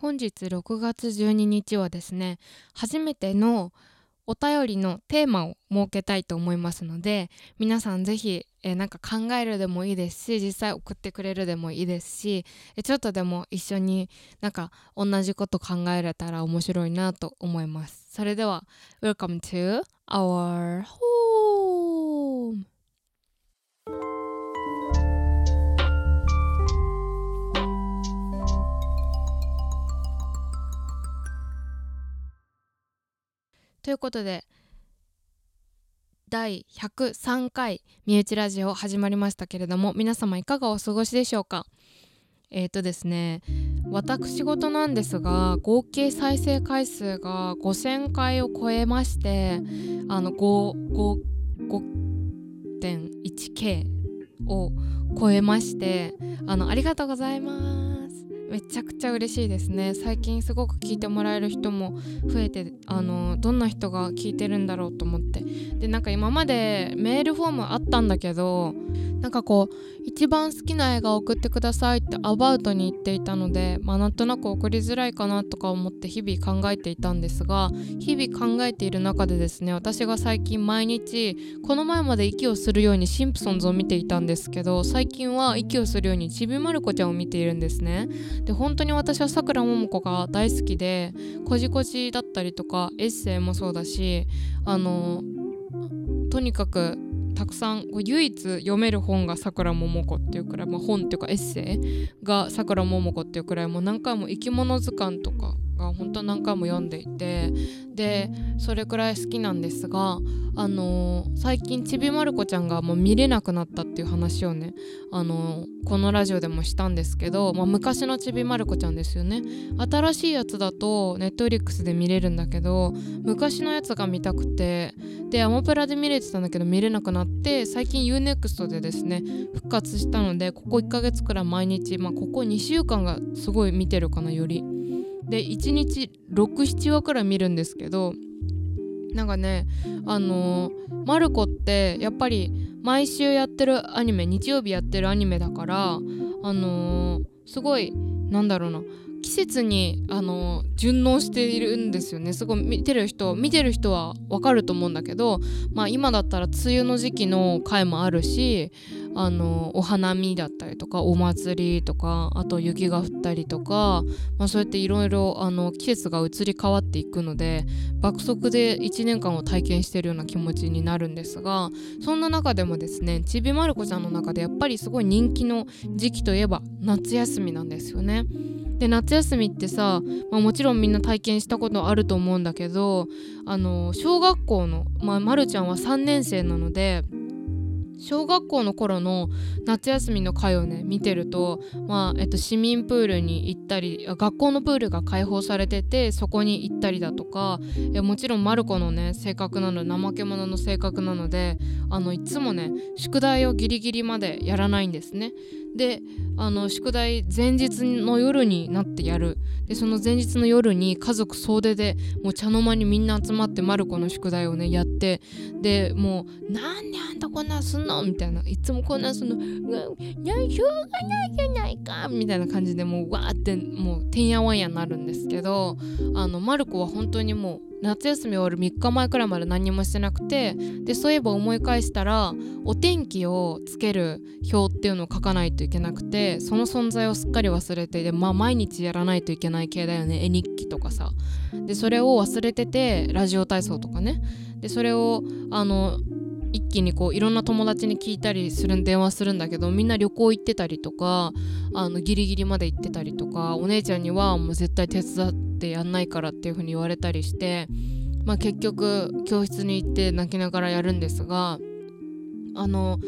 本日6月12日はですね初めてのお便りのテーマを設けたいと思いますので皆さんぜひ、え、なんか考えるでもいいですし実際送ってくれるでもいいですし、ちょっとでも一緒になんか同じこと考えれたら面白いなと思います。それでは Welcome to our ということで第103回身内ラジオ始まりましたけれども皆様いかがお過ごしでしょうか？えっ、ー、とですね私事なんですが合計再生回数が5000回を超えましてあの 5.1K を超えましてあのありがとうございます。めちゃくちゃ嬉しいですね。最近すごく聞いてもらえる人も増えてあのどんな人が聞いてるんだろうと思って。でなんか今までメールフォームあったんだけどなんかこう一番好きな映画を送ってくださいってアバウトに言っていたのでまあなんとなく送りづらいかなとか思って日々考えていたんですが日々考えている中でですね私が最近毎日この前まで息をするようにシンプソンズを見ていたんですけど最近は息をするようにちびまる子ちゃんを見ているんですね。で本当に私はさくらももこが大好きでこじこじだったりとかエッセイもそうだしあのとにかくたくさん唯一読める本がさくらももこっていうくらい、まあ、本っていうかエッセイがさくらももこっていうくらいもう何回も生き物図鑑とかが本当何回も読んでいてでそれくらい好きなんですがあのー、最近ちびまる子ちゃんがもう見れなくなったっていう話をねあのー、このラジオでもしたんですけど、まあ、昔のちびまる子ちゃんですよね新しいやつだとネットフリックスで見れるんだけど昔のやつが見たくてでアマプラで見れてたんだけど見れなくなって最近 UNEXT でですね復活したのでここ1ヶ月くらい毎日まあここ2週間がすごい見てるかなより。で1日67話くらい見るんですけどなんかねあのー、マルコってやっぱり毎週やってるアニメ日曜日やってるアニメだからあのー、すごいなんだろうな季節にあの順応しているんですよね。すごい見てる人見てる人はわかると思うんだけど、まあ、今だったら梅雨の時期の回もあるしあのお花見だったりとかお祭りとかあと雪が降ったりとか、まあ、そうやっていろいろ季節が移り変わっていくので爆速で1年間を体験してるような気持ちになるんですがそんな中でもですねちびまる子ちゃんの中でやっぱりすごい人気の時期といえば夏休みなんですよね。で夏休みってさ、まあ、もちろんみんな体験したことあると思うんだけどあの小学校の、まあ、まるちゃんは3年生なので小学校の頃の夏休みの会をね見てると、まあえっと、市民プールに行ったり学校のプールが開放されててそこに行ったりだとかもちろんマルコのね性格なの怠け者の性格なのであのいつもね宿題をギリギリまでやらないんですね。であの宿題前日の夜になってやる。でその前日の夜に家族総出でもう茶の間にみんな集まってマルコの宿題をねやって。でもう「なんであんたこんなんすんの?」みたいないつもこんなんすんの「しょうがないじゃないか」みたいな感じでもうわーってもうてんやわんやになるんですけどあのマルコは本当にもう夏休み終わる3日前くらいまで何もしてなくてでそういえば思い返したらお天気をつける表っていうのを書かないといけなくてその存在をすっかり忘れてで、まあ、毎日やらないといけない系だよね。絵日記とかさ。でそれを忘れててラジオ体操とかね。でそれをあの一気にこういろんな友達に聞いたりする電話するんだけどみんな旅行行ってたりとかあのギリギリまで行ってたりとかお姉ちゃんにはもう絶対手伝ってやんないからっていう風に言われたりして、まあ、結局教室に行って泣きながらやるんですがあの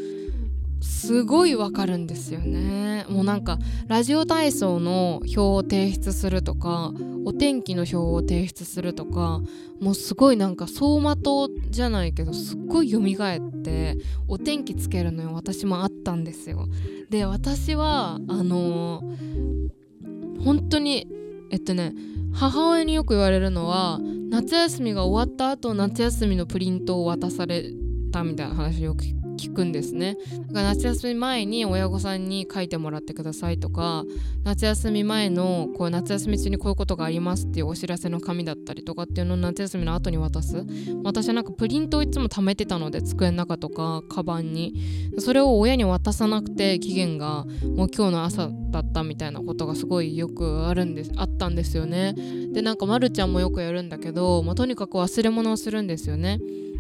すごいわかるんですよね。もうなんかラジオ体操の表を提出するとかお天気の表を提出するとかもうすごいなんか走馬灯じゃないけどすっごい蘇ってお天気つけるのよ。私もあったんですよ。で私はあのー、本当にえっとね母親によく言われるのは夏休みが終わった後夏休みのプリントを渡されたみたいな話をよく聞聞くんですね。だから夏休み前に親御さんに書いてもらってくださいとか夏休み前のこう夏休み中にこういうことがありますっていうお知らせの紙だったりとかっていうのを夏休みの後に渡す。私はなんかプリントをいつも貯めてたので机の中とかカバンに。それを親に渡さなくて期限がもう今日の朝だったみたいなことがすごいよくあるんですあったんですよね。でなんかまるちゃんもよくやるんだけど、まあ、とにかく忘れ物をするんですよね。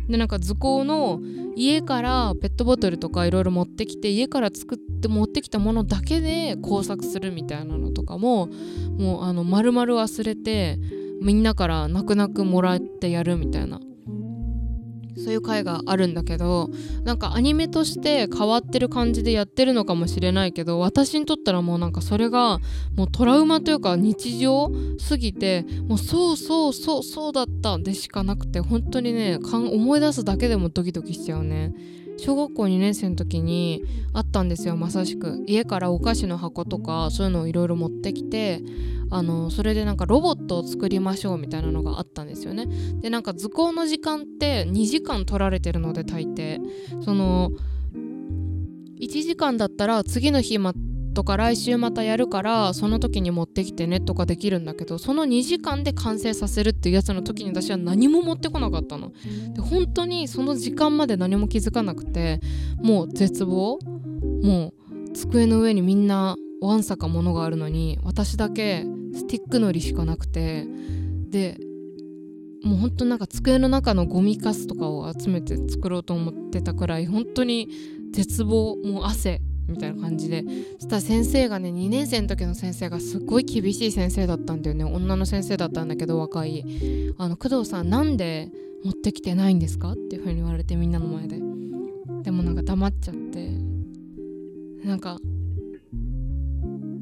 でなんか図工の家からペットボトルとかいろいろ持ってきて家から作って持ってきたものだけで工作するみたいなのとかももうあの丸々忘れてみんなから泣く泣くもらってやるみたいなそういう回があるんだけどなんかアニメとして変わってる感じでやってるのかもしれないけど私にとったらもうなんかそれがもうトラウマというか日常すぎてもうそうそうそうそうだったでしかなくて本当にね思い出すだけでもドキドキしちゃうね。小学校2年生の時にあったんですよまさしく。家からお菓子の箱とかそういうのをいろいろ持ってきてあのそれでなんかロボットを作りましょうみたいなのがあったんですよね。でなんか図工の時間って2時間取られてるので大抵。その1時間だったら次の日まとか来週またやるからその時に持ってきてねとかできるんだけどその2時間で完成させるっていうやつの時に私は何も持ってこなかったの。で本当にその時間まで何も気づかなくてもう絶望。もう机の上にみんなわんさかものがあるのに私だけスティックのりしかなくて。でもうほんとなんか机の中のゴミカスとかを集めて作ろうと思ってたくらい本当に絶望。もう汗みたいな感じで。そしたら先生がね2年生の時の先生がすっごい厳しい先生だったんだよね。女の先生だったんだけど若い。あの工藤さんなんで持ってきてないんですか？っていう風に言われてみんなの前で。でもなんか黙っちゃって。なんか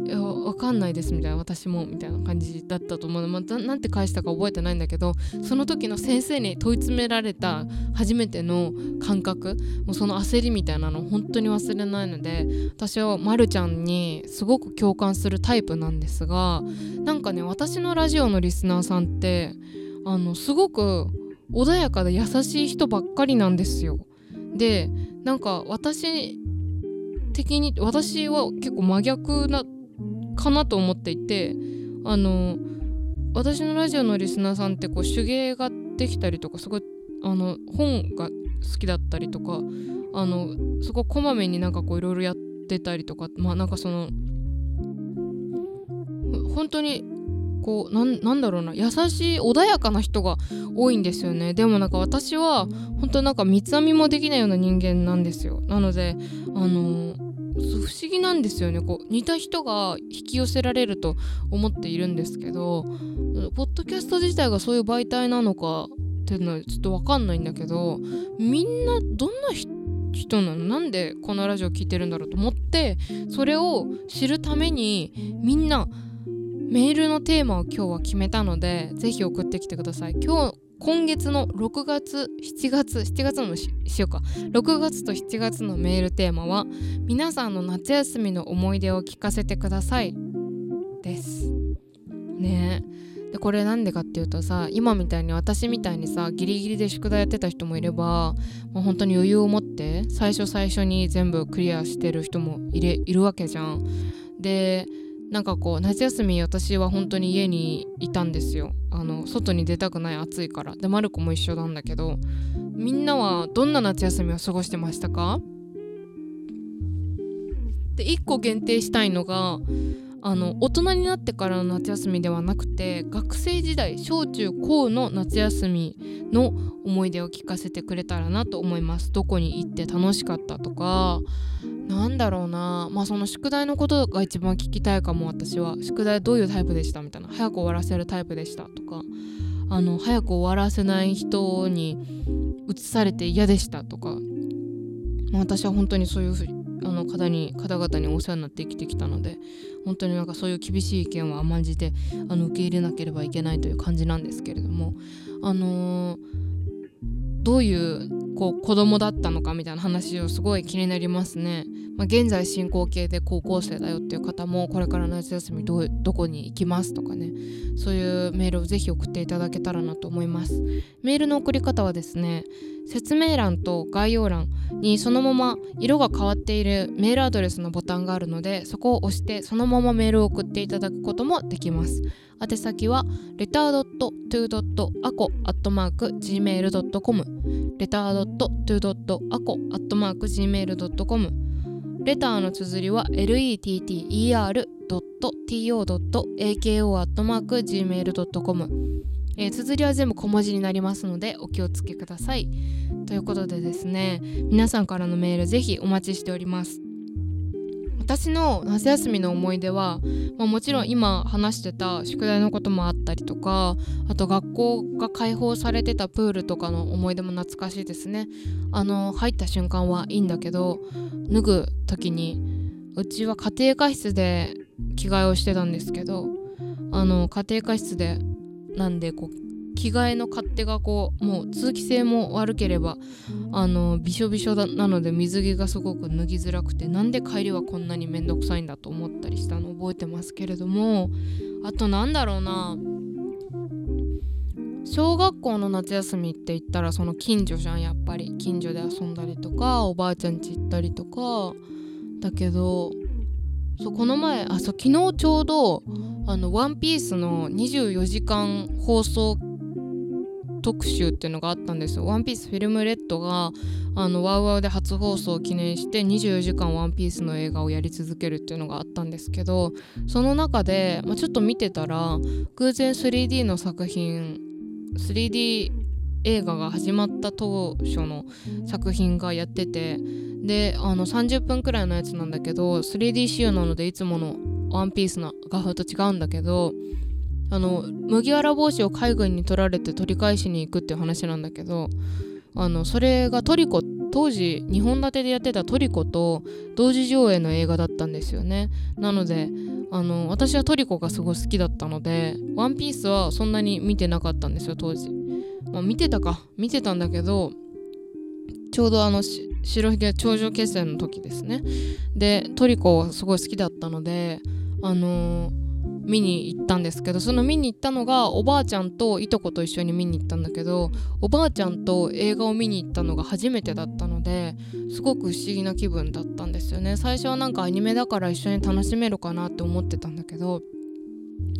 いやわかんないですみたいな私もみたいな感じだったと思う、まあ、なんて返したか覚えてないんだけどその時の先生に問い詰められた初めての感覚もうその焦りみたいなの本当に忘れないので私はまるちゃんにすごく共感するタイプなんですがなんかね私のラジオのリスナーさんってあのすごく穏やかで優しい人ばっかりなんですよ。でなんか私的に私は結構真逆なかなと思っていてあの私のラジオのリスナーさんってこう手芸ができたりとかすごいあの本が好きだったりとかあのそここまめになんかこういろいろやってたりとかまあなんかその本当にこうなんだろうな優しい穏やかな人が多いんですよね。でもなんか私は本当なんか三つ編みもできないような人間なんですよ。なのであの不思議なんですよね。こう似た人が引き寄せられると思っているんですけどポッドキャスト自体がそういう媒体なのかっていうのはちょっと分かんないんだけどみんなどんな人なの？なんでこのラジオ聴いてるんだろうと思ってそれを知るためにみんなメールのテーマを今日は決めたのでぜひ送ってきてください。今日今月の6月7月7月のしようか。6月と7月のメールテーマは皆さんの夏休みの思い出を聞かせてください。です。ね。でこれなんでかっていうとさ今みたいに私みたいにさギリギリで宿題やってた人もいれば、まあ、本当に余裕を持って最初最初に全部クリアしてる人もいれいるわけじゃん。でなんかこう夏休み私は本当に家にいたんですよ。あの外に出たくない暑いから。でマルコも一緒なんだけどみんなはどんな夏休みを過ごしてましたか？で1個限定したいのがあの大人になってからの夏休みではなくて学生時代小中高の夏休みの思い出を聞かせてくれたらなと思います。どこに行って楽しかったとかなんだろうな。まあその宿題のことが一番聞きたいかも私は。宿題どういうタイプでしたみたいな。早く終わらせるタイプでしたとか。あの早く終わらせない人に移されて嫌でしたとか、まあ、私は本当にそういうふうにあの方に方々にお世話になって生きてきたので本当になんかそういう厳しい意見は甘んじてあの受け入れなければいけないという感じなんですけれどもあのー、どういうこう子供だったのかみたいな話をすごい気になりますね。まあ、現在進行形で高校生だよっていう方もこれから夏休みどどこに行きますとかねそういうメールをぜひ送っていただけたらなと思います。メールの送り方はですね説明欄と概要欄にそのまま色が変わっているメールアドレスのボタンがあるのでそこを押してそのままメールを送っていただくこともできます。宛先は letter.to.aco.gmail.com letter.to.aco.gmail.com レターの綴りは letter.to.ako.gmail.com えー、綴りは全部小文字になりますのでお気をつけください。ということでですね皆さんからのメールぜひお待ちしております。私の夏休みの思い出は、まあ、もちろん今話してた宿題のこともあったりとかあと学校が開放されてたプールとかの思い出も懐かしいですね。あの入った瞬間はいいんだけど脱ぐ時にうちは家庭科室で着替えをしてたんですけどあの家庭科室でなんでこう着替えの勝手がこうもう通気性も悪ければあのびしょびしょなので水着がすごく脱ぎづらくてなんで帰りはこんなにめんどくさいんだと思ったりしたの覚えてますけれどもあとなんだろうな。小学校の夏休みって言ったらその近所じゃんやっぱり。近所で遊んだりとかおばあちゃん家行ったりとかだけどそうこの前あそう昨日ちょうど「あのワンピースの24時間放送特集っていうのがあったんですよ。ワンピースフィルムレッドがあのワウワウで初放送を記念して24時間ワンピースの映画をやり続けるっていうのがあったんですけどその中で、まあ、ちょっと見てたら偶然 3D の作品 3D 映画が始まった当初の作品がやっててであの30分くらいのやつなんだけど 3D 仕様なのでいつものワンピースの画風と違うんだけどあの麦わら帽子を海軍に取られて取り返しに行くっていう話なんだけどあのそれがトリコ当時2本立てでやってたトリコと同時上映の映画だったんですよね。なのであの私はトリコがすごい好きだったので「ワンピースはそんなに見てなかったんですよ当時、まあ、見てたか。見てたんだけどちょうどあの白ひげ頂上決戦の時ですね。でトリコはすごい好きだったのであのー見に行ったんですけどその見に行ったのがおばあちゃんといとこと一緒に見に行ったんだけどおばあちゃんと映画を見に行ったのが初めてだったのですごく不思議な気分だったんですよね。最初はなんかアニメだから一緒に楽しめるかなって思ってたんだけど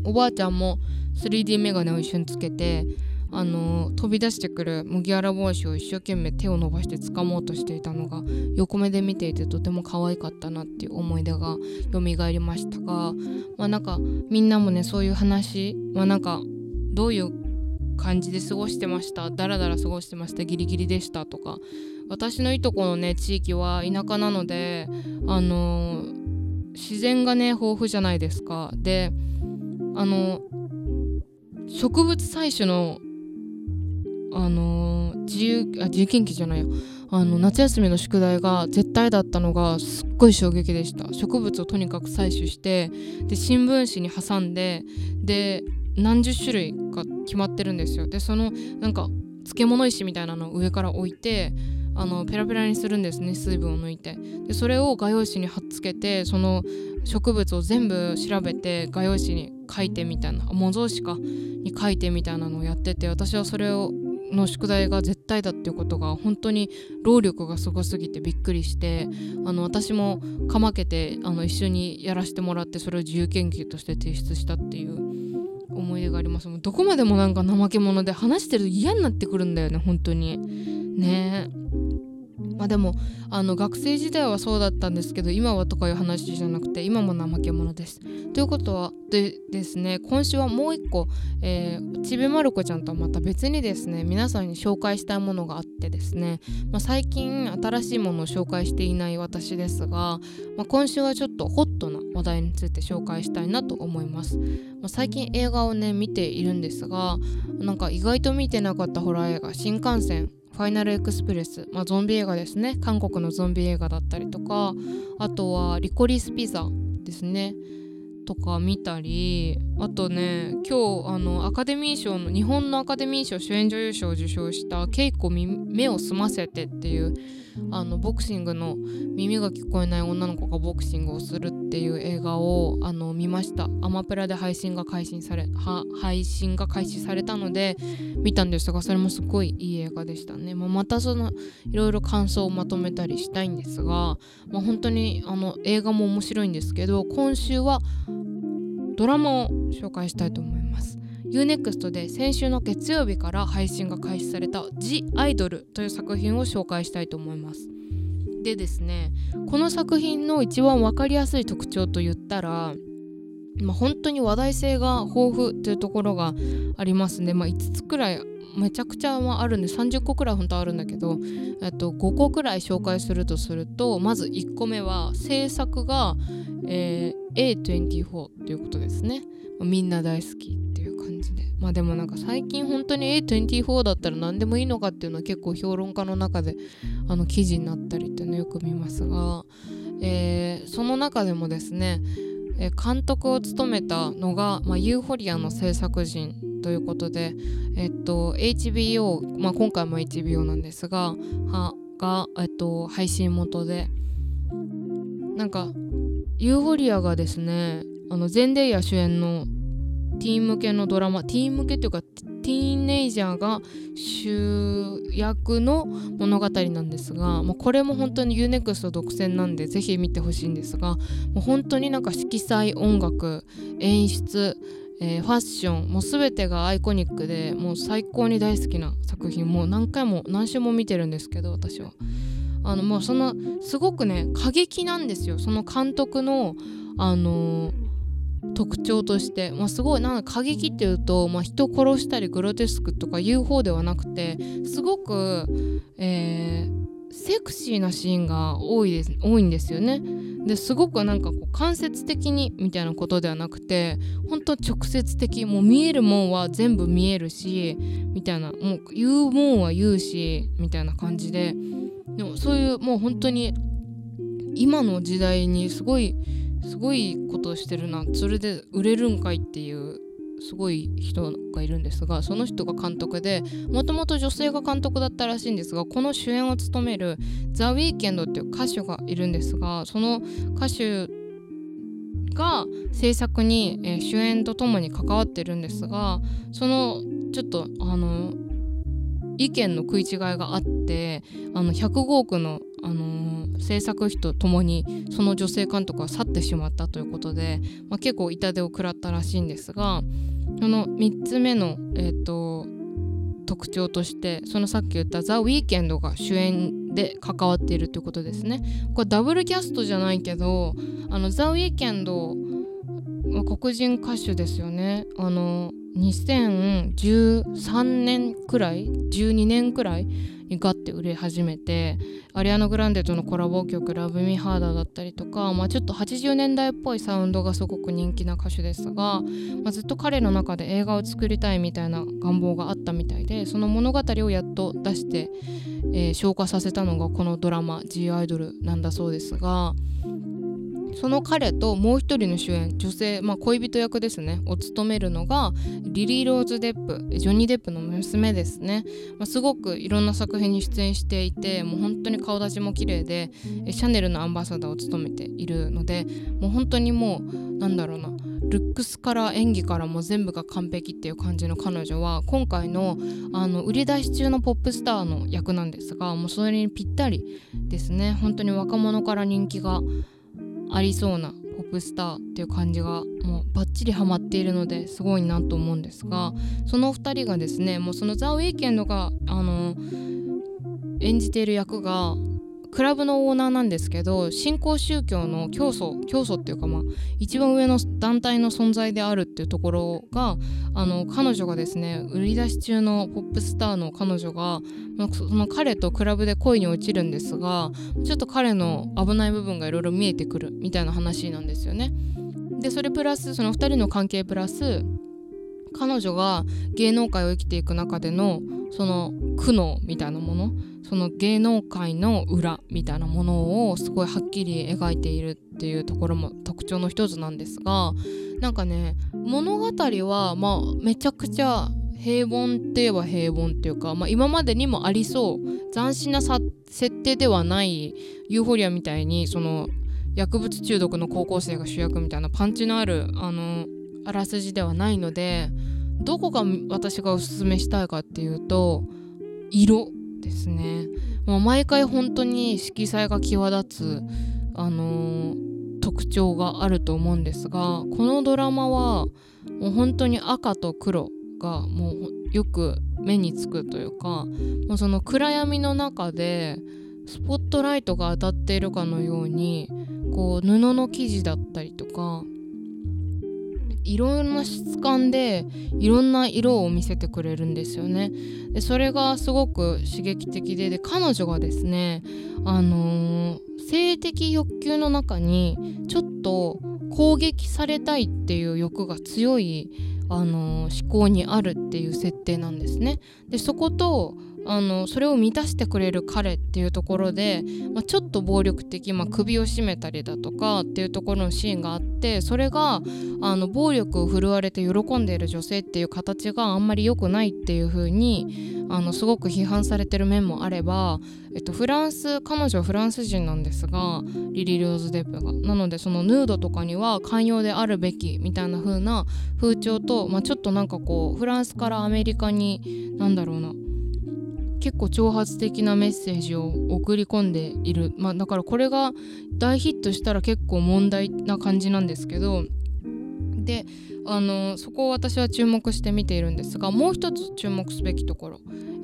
おばあちゃんも 3D メガネを一緒につけてあの飛び出してくる麦わら帽子を一生懸命手を伸ばして掴もうとしていたのが横目で見ていてとても可愛かったなっていう思い出が蘇りましたがまあなんかみんなもねそういう話まあなんかどういう感じで過ごしてました？だらだら過ごしてました？ギリギリでしたとか私のいとこのね地域は田舎なのであの自然がね豊富じゃないですか。であの植物採取のあの、自由あ自由研究じゃないよあの夏休みの宿題が絶対だったのがすっごい衝撃でした。植物をとにかく採取してで新聞紙に挟んでで何十種類か決まってるんですよ。でそのなんか漬物石みたいなのを上から置いてあのペラペラにするんですね水分を抜いて。でそれを画用紙に貼っつけてその植物を全部調べて画用紙に書いてみたいな模造紙かに書いてみたいなのをやってて私はそれをの宿題が絶対だっていうことが本当に労力がすごすぎてびっくりしてあの私もかまけてあの一緒にやらせてもらってそれを自由研究として提出したっていう思い出があります。もうどこまでもなんか怠け者で話してると嫌になってくるんだよね本当に。ね。まあでもあの学生時代はそうだったんですけど今はとかいう話じゃなくて今も怠け者です。ということはでですね今週はもう一個、えー、ちびまる子ちゃんとはまた別にですね皆さんに紹介したいものがあってですね、まあ、最近新しいものを紹介していない私ですが、まあ、今週はちょっとホットな話題について紹介したいなと思います。まあ、最近映画をね見ているんですがなんか意外と見てなかったホラー映画新幹線ファイナルエクスプレス、まあ、ゾンビ映画ですね。韓国のゾンビ映画だったりとかあとはリコリスピザですね。とか見たりあとね今日あのアカデミー賞の日本のアカデミー賞主演女優賞を受賞した「ケイコ目を澄ませて」っていうあのボクシングの耳が聞こえない女の子がボクシングをするっていう映画をあの見ました。アマプラで配信が開始され配信が開始されたので見たんですがそれもすごいいい映画でしたね、まあ、またそのいろいろ感想をまとめたりしたいんですが、まあ、本当にあの映画も面白いんですけど今週はドラマを紹介したいと思います。UNEXT で先週の月曜日から配信が開始された「ジ・アイドル」という作品を紹介したいと思います。でですねこの作品の一番分かりやすい特徴といったらまあ、本当に話題性が豊富というところがありますね、まあ、5つくらいめちゃくちゃあるんで30個くらい本当あるんだけどと5個くらい紹介するとするとまず1個目は制作が、えー、A24 ということですね、まあ、みんな大好きっまあでもなんか最近本当に A24 だったら何でもいいのかっていうのは結構評論家の中であの記事になったりっていうのよく見ますが、えー、その中でもですね監督を務めたのが、まあ、ユーフォリアの制作陣ということで、えっと、HBO、まあ、今回も HBO なんですがはが、えっと、配信元でなんかユーフォリアがですねあのゼンデイヤ主演のティーン向けのドラマティーン向けっていうかティーンネイジャーが主役の物語なんですが、まあ、これも本当に UNEXT 独占なんでぜひ見てほしいんですがもう本当になんか色彩音楽演出えー、ファッションもう全てがアイコニックでもう最高に大好きな作品。もう何回も何週も見てるんですけど私は。あのもうそのすごくね過激なんですよ。その監督のあのー特徴として、まあ、すごいなんか過激っていうと、まあ、人殺したりグロテスクとかいう方ではなくてすごく、えー、セクシーなシーンが多いです多いんですよね。ですごくなんかこう間接的にみたいなことではなくて本当直接的もう見えるもんは全部見えるしみたいなもう言うもんは言うしみたいな感じででもそういうもう本当に今の時代にすごいすごいことをしてるな。それで売れるんかいっていうすごい人がいるんですがその人が監督でもともと女性が監督だったらしいんですがこの主演を務めるザ・ウィーケンドっていう歌手がいるんですがその歌手が制作に、えー、主演とともに関わってるんですがそのちょっとあの意見の食い違いがあってあの105億の、あのー、制作費とともにその女性監督は去ってしまったということで、まあ、結構痛手を食らったらしいんですがその3つ目の、えーと、特徴としてそのさっき言った「ザ・ウィーケンドが主演で関わっているということですね。これダブルキャストじゃないけどあのザ・ウィーケンド黒人歌手ですよね。あの2013年くらい12年くらいにガッて売れ始めてアリアナ・グランデとのコラボ曲「ラブ・ミ・ハーダー」だったりとか、まあ、ちょっと80年代っぽいサウンドがすごく人気な歌手ですが、まあ、ずっと彼の中で映画を作りたいみたいな願望があったみたいでその物語をやっと出して、えー、昇華させたのがこのドラマ「G アイドル」なんだそうですがその彼ともう一人の主演女性、まあ、恋人役ですね。を務めるのがリリー・ローズ・デップジョニー・デップの娘ですね、まあ、すごくいろんな作品に出演していてもう本当に顔立ちも綺麗でシャネルのアンバサダーを務めているのでもう本当にもうなんだろうなルックスから演技からも全部が完璧っていう感じの彼女は今回のあの売り出し中のポップスターの役なんですがもうそれにぴったりですね。本当に若者から人気がありそうなポップスターっていう感じがもうバッチリハマっているのですごいなと思うんですがその2人がですねもうそのザ・ウィーケンドがあの演じている役がクラブのオーナーなんですけど新興宗教の教祖教祖っていうかまあ一番上の団体の存在であるっていうところがあの彼女がですね売り出し中のポップスターの彼女がまあその彼とクラブで恋に落ちるんですがちょっと彼の危ない部分がいろいろ見えてくるみたいな話なんですよね。でそれプラスその2人の関係プラス彼女が芸能界を生きていく中でのその苦悩みたいなものその芸能界の裏みたいなものをすごいはっきり描いているっていうところも特徴の一つなんですがなんかね物語はまあめちゃくちゃ平凡って言えば平凡っていうか、まあ、今までにもありそう斬新な設定ではないユーフォリアみたいにその薬物中毒の高校生が主役みたいなパンチのあるあのあらすじではないのでどこが私がおすすめしたいかっていうと色ですね、まあ、毎回本当に色彩が際立つ、あのー、特徴があると思うんですがこのドラマはもう本当に赤と黒がもうよく目につくというかもうその暗闇の中でスポットライトが当たっているかのようにこう布の生地だったりとかいろんな質感でいろんな色を見せてくれるんですよね。でそれがすごく刺激的でで彼女がですね、あのー、性的欲求の中にちょっと攻撃されたいっていう欲が強いあの思考にあるっていう設定なんですね。でそことあのそれを満たしてくれる彼っていうところで、まあ、ちょっと暴力的、まあ、首を絞めたりだとかっていうところのシーンがあってそれがあの暴力を振るわれて喜んでいる女性っていう形があんまり良くないっていう風にあにすごく批判されてる面もあれば、えっと、フランス彼女はフランス人なんですがリリー・ローズ・デップが。なのでそのヌードとかには寛容であるべきみたいな風な風潮と、まあ、ちょっとなんかこうフランスからアメリカに何だろうな結構挑発的なメッセージを送り込んでいる、まあ、だからこれが大ヒットしたら結構問題な感じなんですけど。であのそこを私は注目して見ているんですがもう一つ注目すべきところ。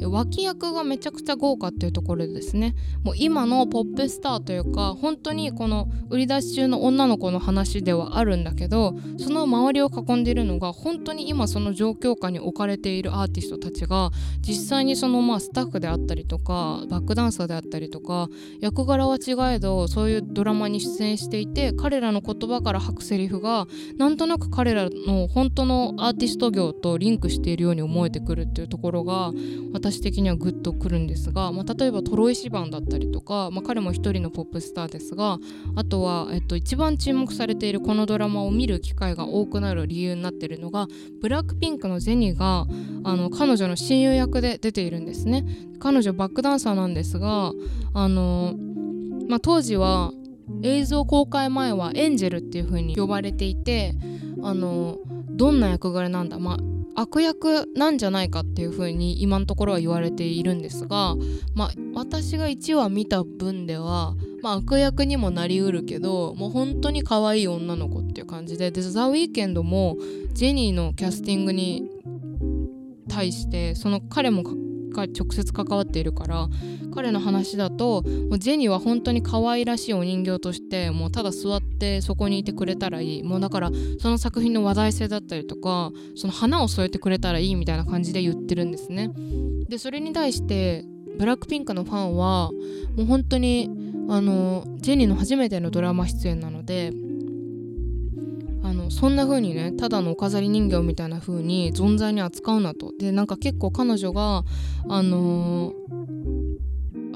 脇役がめちゃくちゃ豪華っていうところですね。もう今のポップスターというか本当にこの売り出し中の女の子の話ではあるんだけどその周りを囲んでいるのが本当に今その状況下に置かれているアーティストたちが実際にそのまあスタッフであったりとかバックダンサーであったりとか役柄は違えどそういうドラマに出演していて彼らの言葉から吐くセリフがなんとなく彼らの本当のアーティスト業とリンクしているように思えてくるっていうところが私的にはグッとくるんですが、まあ、例えばトロイ・シバンだったりとか、まあ、彼も一人のポップスターですがあとは、えっと、一番注目されているこのドラマを見る機会が多くなる理由になっているのがブラックピンクのジェニーがあの彼女の親友役で出ているんですね。彼女バックダンサーなんですがあの、まあ、当時は映像公開前はエンジェルっていう風に呼ばれていてあのどんな役柄なんだ、まあ、悪役なんじゃないかっていう風に今のところは言われているんですが、まあ、私が1話見た分では、まあ、悪役にもなりうるけどもう本当に可愛い女の子っていう感じででザ・ウィーケンドもジェニーのキャスティングに対してその彼もが直接関わっているから彼の話だともうジェニーは本当に可愛らしいお人形としてもうただ座ってそこにいてくれたらいいもうだからその作品の話題性だったりとかその花を添えてくれたらいいみたいな感じで言ってるんですね。でそれに対してブラックピンクのファンはもう本当にあのジェニーの初めてのドラマ出演なのであのそんな風にねただのお飾り人形みたいな風に存在に扱うなと。でなんか結構彼女があのー、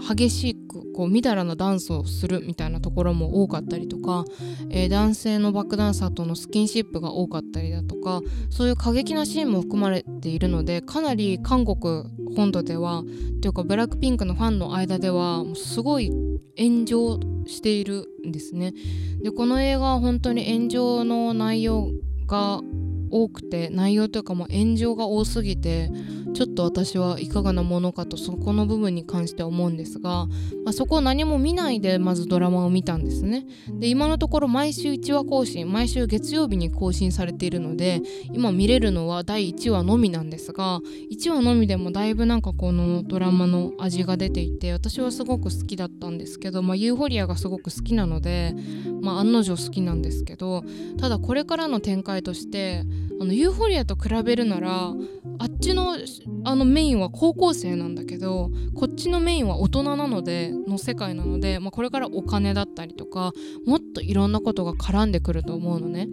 激しくこうみだらなダンスをするみたいなところも多かったりとか、えー、男性のバックダンサーとのスキンシップが多かったりだとかそういう過激なシーンも含まれているのでかなり韓国本土ではというかブラックピンクのファンの間ではすごい炎上しているんですね。でこの映画は本当に炎上の内容が多くて内容というかもう炎上が多すぎてちょっと私はいかがなものかとそこの部分に関して思うんですが、まあ、そこを何も見ないでまずドラマを見たんですね。で今のところ毎週1話更新毎週月曜日に更新されているので今見れるのは第1話のみなんですが1話のみでもだいぶなんかこのドラマの味が出ていて私はすごく好きだったんですけど、まあ、ユーフォリアがすごく好きなので、まあ、案の定好きなんですけどただこれからの展開としてあのユーフォリアと比べるならあっちのあのメインは高校生なんだけどこっちのメインは大人なのでの世界なので、まあ、これからお金だったりとかもっといろんなことが絡んでくると思うのね。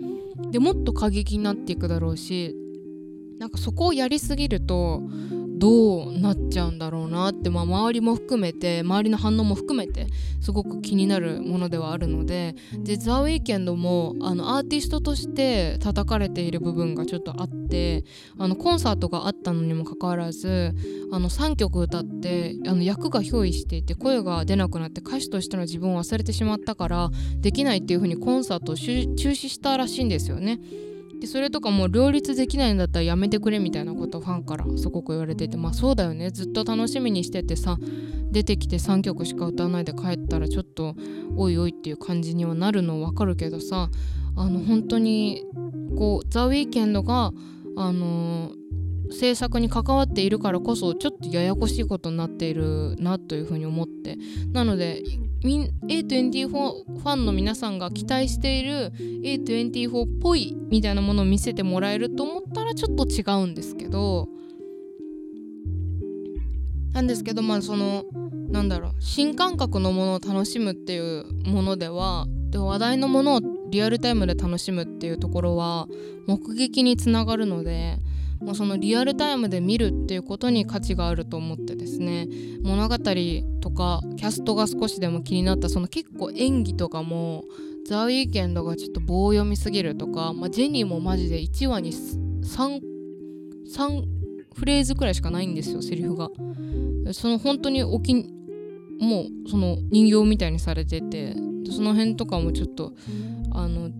でもっと過激になっていくだろうしなんかそこをやりすぎるとどうなっちゃうんだろうなって、まあ、周りも含めて周りの反応も含めてすごく気になるものではあるのででザ・ウィーケンドもあのアーティストとして叩かれている部分がちょっとあってあのコンサートがあったのにもかかわらずあの3曲歌ってあの役が憑依していて声が出なくなって歌手としての自分を忘れてしまったからできないっていう風にコンサートを中止したらしいんですよね。でそれとかも両立できないんだったらやめてくれみたいなことファンからすごく言われててまあそうだよね。ずっと楽しみにしててさ出てきて3曲しか歌わないで帰ったらちょっとおいおいっていう感じにはなるのわかるけどさあの本当にこうザ・ウィーケンドがあの制作に関わっているからこそちょっとややこしいことになっているなというふうに思って。なので A24 ファンの皆さんが期待している A24 っぽいみたいなものを見せてもらえると思ったらちょっと違うんですけど。なんですけどまあそのなんだろう新感覚のものを楽しむっていうものではで話題のものをリアルタイムで楽しむっていうところは目撃につながるのでもうそのリアルタイムで見るっていうことに価値があると思ってですね物語とかキャストが少しでも気になったその結構演技とかもザ・ウィーケンドがちょっと棒読みすぎるとか、まあ、ジェニーもマジで1話に 3, 3フレーズくらいしかないんですよセリフが。その本当におきもうその人形みたいにされててその辺とかもちょっとあの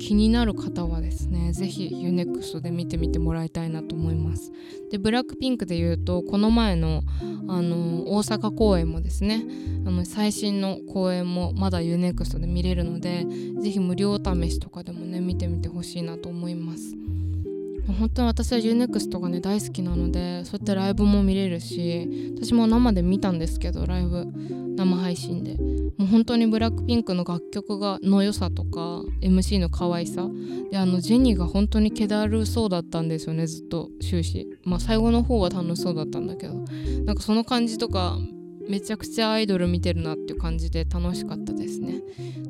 気になる方はですね是非 UNEXT で見てみてもらいたいなと思います。でブラックピンクで言うとこの前のあの大阪公演もですねあの最新の公演もまだ UNEXT で見れるので是非無料試しとかでもね見てみてほしいなと思います。本当に私は UNEXT がね大好きなのでそうやってライブも見れるし私も生で見たんですけどライブ。生配信で。もう本当にブラックピンクの楽曲がの良さとか MC の可愛さ。であのジェニーが本当に気だるそうだったんですよねずっと。終始。まあ最後の方は楽しそうだったんだけど。なんかその感じとかめちゃくちゃアイドル見てるなっていう感じで楽しかったですね。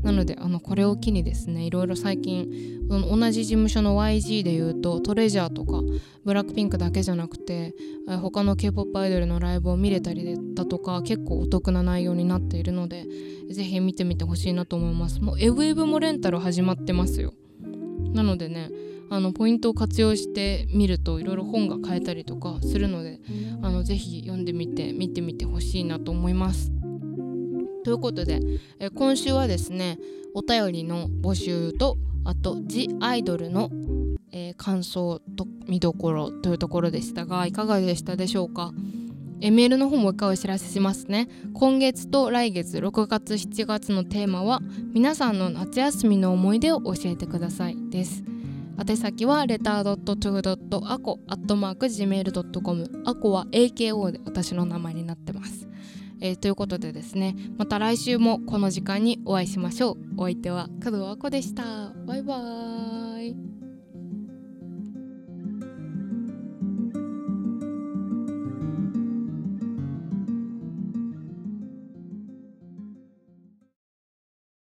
なのであのこれを機にですねいろいろ最近同じ事務所の YG でいうとトレジャーとかブラックピンクだけじゃなくて他の K-POP アイドルのライブを見れたりだとか結構お得な内容になっているのでぜひ見てみてほしいなと思います。もうエウェブもレンタル始まってますよ。なのでねあのポイントを活用してみるといろいろ本が買えたりとかするのでのぜひ読んでみて見てみてほしいなと思います。ということで、え今週はですねお便りの募集とあと「ジ・アイドルの」えー、感想と見どころというところでしたがいかがでしたでしょうか？えメールの方も一回お知らせしますね。今月と来月6月7月のテーマは皆さんの夏休みの思い出を教えてくださいです。宛先はレター .to.ako.gmail.com アコは AKO で私の名前になってます、えー、ということでですねまた来週もこの時間にお会いしましょう。お相手は加藤アコでした。バイバーイ。